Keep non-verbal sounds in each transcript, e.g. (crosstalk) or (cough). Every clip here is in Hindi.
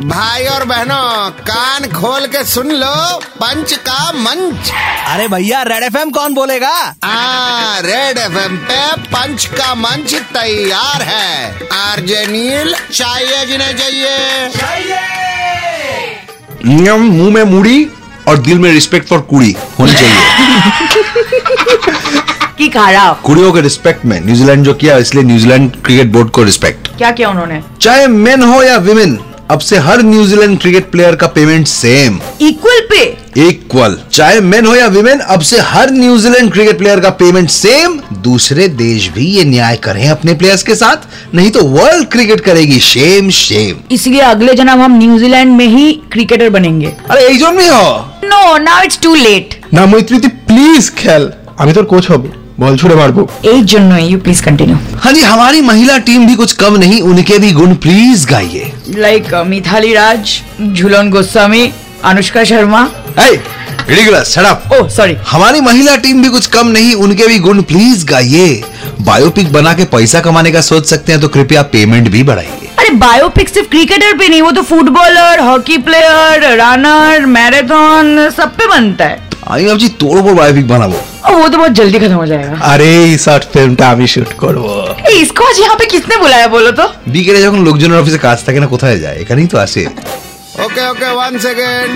भाई और बहनों कान खोल के सुन लो पंच का मंच। अरे भैया रेड एफएम कौन बोलेगा? आ रेड एफएम पे पंच का मंच तैयार है। आरजे नील चाहिए जिन्हें चाहिए। नियम मुँह में मुड़ी और दिल में रिस्पेक्ट फॉर कुड़ी होनी चाहिए। (laughs) की खाराप कुड़ियों के रिस्पेक्ट में न्यूजीलैंड जो किया इसलिए न्यूजीलैंड क्रिकेट बोर्ड को रिस्पेक्ट क्या किया उन्होंने? चाहे मेन हो या विमेन अब से हर न्यूजीलैंड क्रिकेट प्लेयर का payment same equal pay equal चाहे मेन हो या विमेन अब से हर न्यूजीलैंड क्रिकेट प्लेयर का पेमेंट सेम दूसरे देश भी ये न्याय करें अपने प्लेयर्स के साथ नहीं तो वर्ल्ड क्रिकेट करेगी शेम शेम इसलिए अगले जन्म हम न्यूजीलैंड में ही क्रिकेटर बनेंगे अरे एक जोन में हो no now it's too late না মৈত্রী তুই প্লিজ খেল আমি তোর কোচ হব बॉल छुड़े को। एक जन यू प्लीज़ कंटिन्यू हाँ जी हमारी महिला टीम भी कुछ कम नहीं उनके भी गुण प्लीज़ गाइए। Like uh, Mithali Raj Jhulan Goswami Anushka Sharma. Hey! Sorry oh, हमारी महिला टीम भी कुछ कम नहीं उनके भी गुण प्लीज़ गाइए। बायोपिक बना के पैसा कमाने का सोच सकते हैं तो कृपया पेमेंट भी बढ़ाइए। अरे बायोपिक सिर्फ़ क्रिकेटर पे नहीं वो तो footballer hockey player runner marathon सब पे बनता है। आई अब जी तोड़ो बायोपिक बना वो वो तो बहुत जल्दी खत्म हो जाएगा আরে এই শর্ট ফিল্মটা আমি শুট করব ए, इसको आज यहाँ पे किसने बुलाया बोलो तो বিকেলে যখন লোকজনের অফিসে কাজ থাকে না কোথায় যায় এখানেই তো আসে ओके ओके वन सेकेंड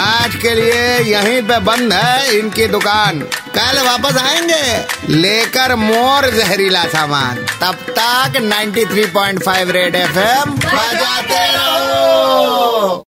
आज के लिए यहीं पे बंद है इनकी दुकान कल वापस आएंगे लेकर मोर जहरीला सामान तब तक 93.5 रेड एफएम बजाते रहो